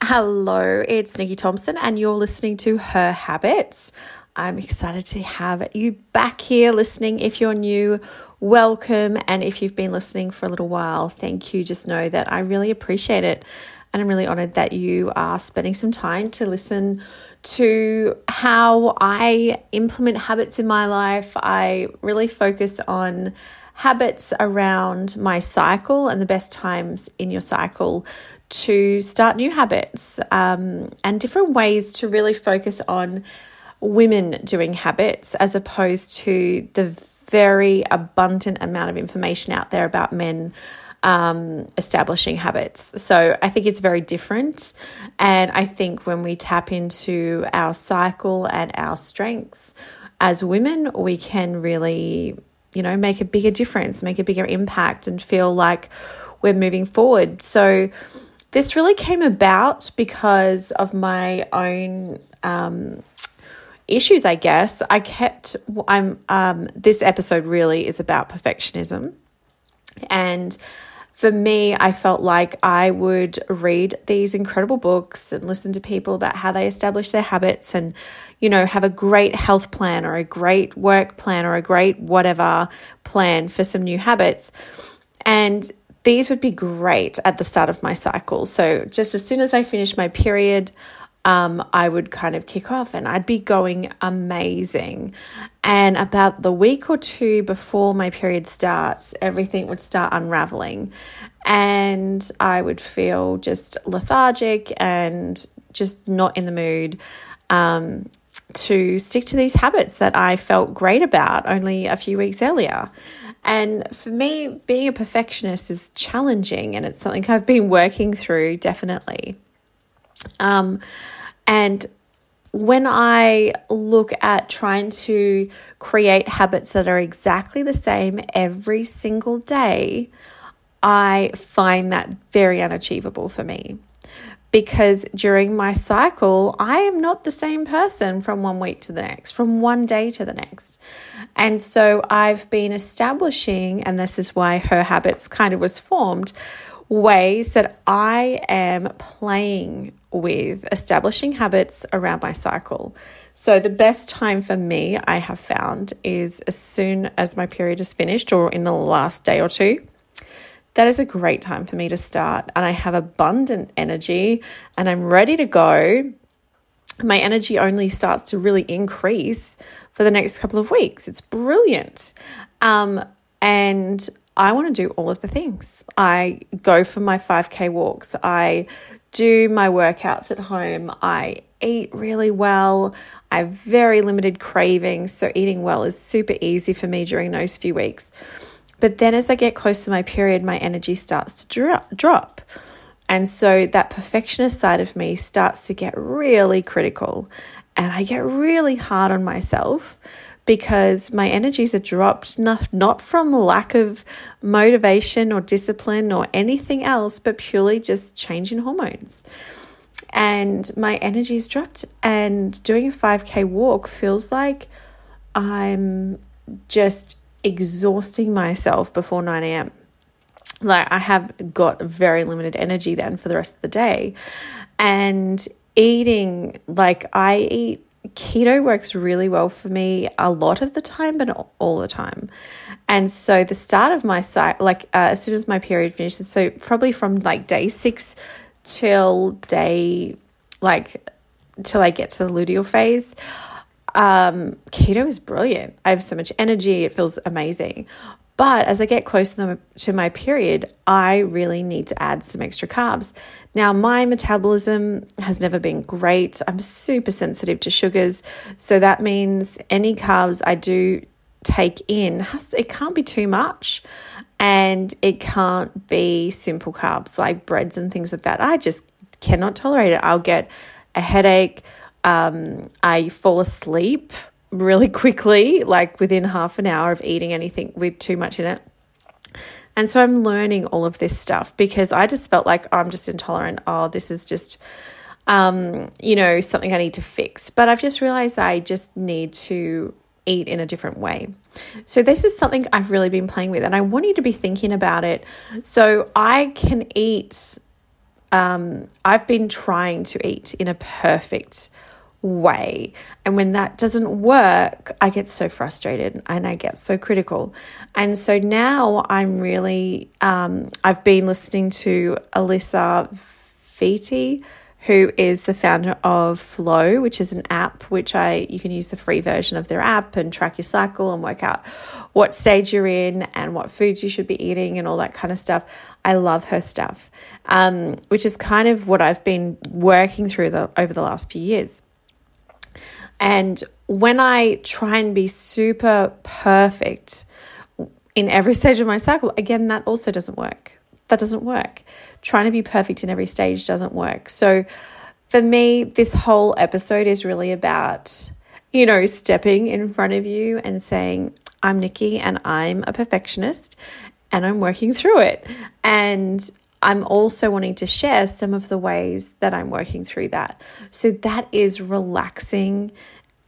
Hello, it's Nicky Thompson, and you're listening to Her Habits. I'm excited to have you back here listening. If you're new, welcome. And if you've been listening for a little while, thank you. Just know that I really appreciate it. And I'm really honored that you are spending some time to listen to how I implement habits in my life. I really focus on habits around my cycle and the best times in your cycle to start new habits um, and different ways to really focus on women doing habits as opposed to the very abundant amount of information out there about men um, establishing habits. So I think it's very different. And I think when we tap into our cycle and our strengths as women, we can really, you know, make a bigger difference, make a bigger impact, and feel like we're moving forward. So this really came about because of my own um, issues, I guess. I kept, I'm, um, this episode really is about perfectionism. And for me, I felt like I would read these incredible books and listen to people about how they establish their habits and, you know, have a great health plan or a great work plan or a great whatever plan for some new habits. And these would be great at the start of my cycle. So, just as soon as I finish my period, um, I would kind of kick off and I'd be going amazing. And about the week or two before my period starts, everything would start unraveling. And I would feel just lethargic and just not in the mood. Um, to stick to these habits that I felt great about only a few weeks earlier. And for me, being a perfectionist is challenging and it's something I've been working through definitely. Um, and when I look at trying to create habits that are exactly the same every single day, I find that very unachievable for me because during my cycle, I am not the same person from one week to the next, from one day to the next. And so I've been establishing, and this is why her habits kind of was formed, ways that I am playing with establishing habits around my cycle. So, the best time for me, I have found, is as soon as my period is finished or in the last day or two that is a great time for me to start. And I have abundant energy and I'm ready to go. My energy only starts to really increase for the next couple of weeks. It's brilliant. Um, and I want to do all of the things. I go for my 5K walks. I do my workouts at home. I eat really well. I have very limited cravings. So, eating well is super easy for me during those few weeks. But then as I get close to my period, my energy starts to drop. And so that perfectionist side of me starts to get really critical. And I get really hard on myself because my energies are dropped, not, not from lack of motivation or discipline or anything else, but purely just change in hormones. And my energy is dropped. And doing a 5K walk feels like I'm just exhausting myself before 9 a.m. Like I have got very limited energy then for the rest of the day. And eating, like I eat keto works really well for me a lot of the time, but not all the time. And so the start of my site, like uh, as soon as my period finishes, so probably from like day six till day, like till I get to the luteal phase, um, keto is brilliant. I have so much energy, it feels amazing. But as I get close to my period, I really need to add some extra carbs. Now, my metabolism has never been great. I'm super sensitive to sugars. So that means any carbs I do take in has to, it can't be too much and it can't be simple carbs like breads and things like that. I just cannot tolerate it. I'll get a headache. Um, I fall asleep really quickly, like within half an hour of eating anything with too much in it. And so I'm learning all of this stuff because I just felt like I'm just intolerant. Oh, this is just, um, you know, something I need to fix. But I've just realized I just need to eat in a different way. So, this is something I've really been playing with, and I want you to be thinking about it. So, I can eat um, I've been trying to eat in a perfect way. And when that doesn't work, I get so frustrated and I get so critical. And so now I'm really, um, I've been listening to Alisa Vitti, who is the founder of Flow, which is an app which I you can use the free version of their app and track your cycle and work out what stage you're in and what foods you should be eating and all that kind of stuff. I love her stuff, um, which is kind of what I've been working through the, over the last few years. And when I try and be super perfect in every stage of my cycle, again, that also doesn't work. That doesn't work. Trying to be perfect in every stage doesn't work. So for me, this whole episode is really about, you know, stepping in front of you and saying, I'm Nicky and I'm a perfectionist and I'm working through it. And I'm also wanting to share some of the ways that I'm working through that. So that is relaxing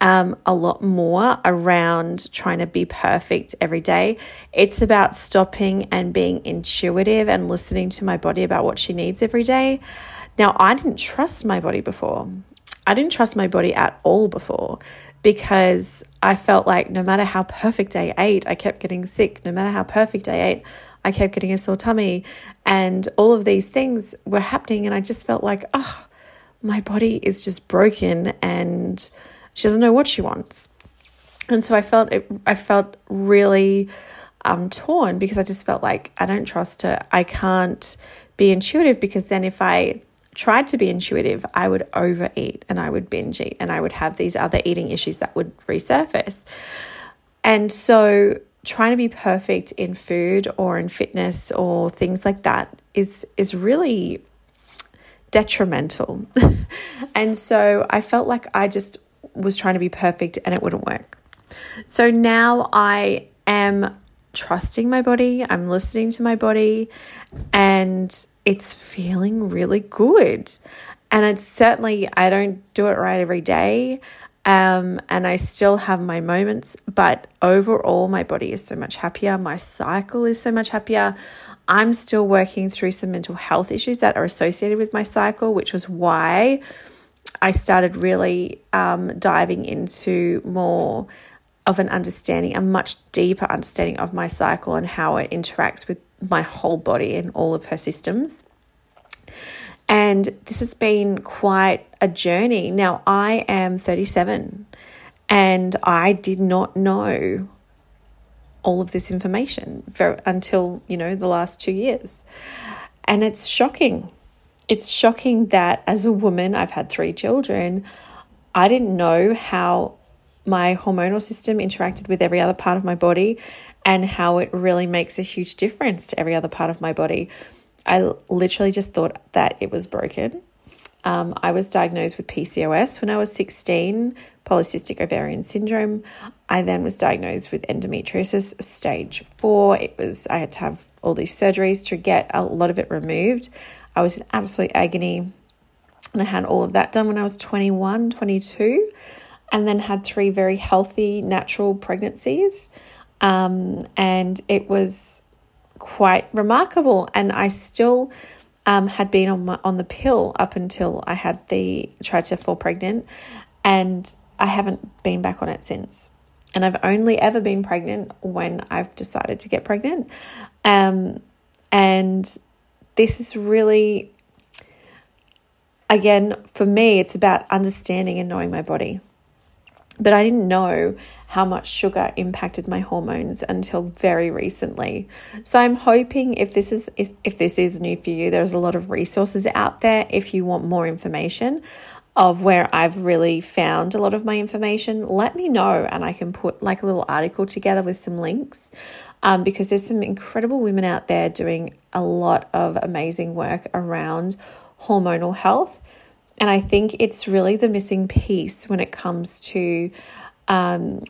um, a lot more around trying to be perfect every day. It's about stopping and being intuitive and listening to my body about what she needs every day. Now, I didn't trust my body before. I didn't trust my body at all before because I felt like no matter how perfect I ate, I kept getting sick. No matter how perfect I ate, I kept getting a sore tummy. And all of these things were happening. And I just felt like, oh, my body is just broken and she doesn't know what she wants. And so I felt it, I felt really um, torn because I just felt like I don't trust her. I can't be intuitive because then if I tried to be intuitive, I would overeat and I would binge eat and I would have these other eating issues that would resurface. And so trying to be perfect in food or in fitness or things like that is is really detrimental. and so I felt like I just was trying to be perfect and it wouldn't work. So now I am trusting my body, I'm listening to my body, and it's feeling really good. And it's certainly, I don't do it right every day. Um, and I still have my moments, but overall, my body is so much happier. My cycle is so much happier. I'm still working through some mental health issues that are associated with my cycle, which was why I started really um, diving into more of an understanding, a much deeper understanding of my cycle and how it interacts with my whole body and all of her systems. And this has been quite a journey. Now, I am 37 and I did not know all of this information for, until, you know, the last two years. And it's shocking it's shocking that as a woman, I've had three children, I didn't know how my hormonal system interacted with every other part of my body and how it really makes a huge difference to every other part of my body. I literally just thought that it was broken. Um, I was diagnosed with PCOS when I was 16, polycystic ovarian syndrome. I then was diagnosed with endometriosis stage four. It was I had to have all these surgeries to get a lot of it removed. I was in absolute agony. And I had all of that done when I was 21, 22, and then had three very healthy, natural pregnancies. Um, and it was quite remarkable. And I still um, had been on, my, on the pill up until I had the tried to fall pregnant. And I haven't been back on it since. And I've only ever been pregnant when I've decided to get pregnant. Um, and this is really, again, for me, it's about understanding and knowing my body. But I didn't know how much sugar impacted my hormones until very recently. So I'm hoping if this is if this is new for you, there's a lot of resources out there if you want more information of where I've really found a lot of my information, let me know and I can put like a little article together with some links um, because there's some incredible women out there doing a lot of amazing work around hormonal health. And I think it's really the missing piece when it comes to um,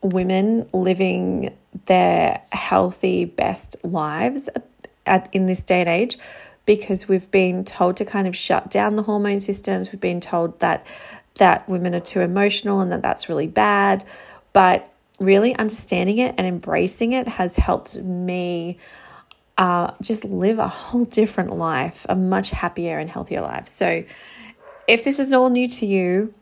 women living their healthy, best lives at, at, in this day and age because we've been told to kind of shut down the hormone systems. We've been told that that women are too emotional and that that's really bad. But really understanding it and embracing it has helped me uh, just live a whole different life, a much happier and healthier life. So, if this is all new to you,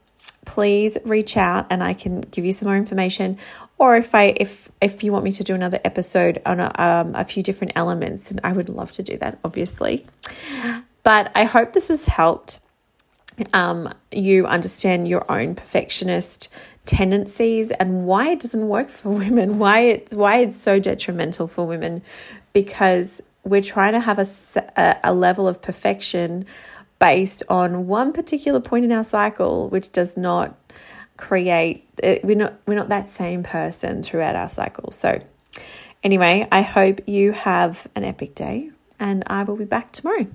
please reach out and I can give you some more information. Or if I if if you want me to do another episode on a, um, a few different elements, and I would love to do that, obviously. But I hope this has helped um, you understand your own perfectionist tendencies and why it doesn't work for women, why it's why it's so detrimental for women, because we're trying to have a, a level of perfection based on one particular point in our cycle, which does not create uh, we're not we're not that same person throughout our cycle. So anyway, I hope you have an epic day and I will be back tomorrow.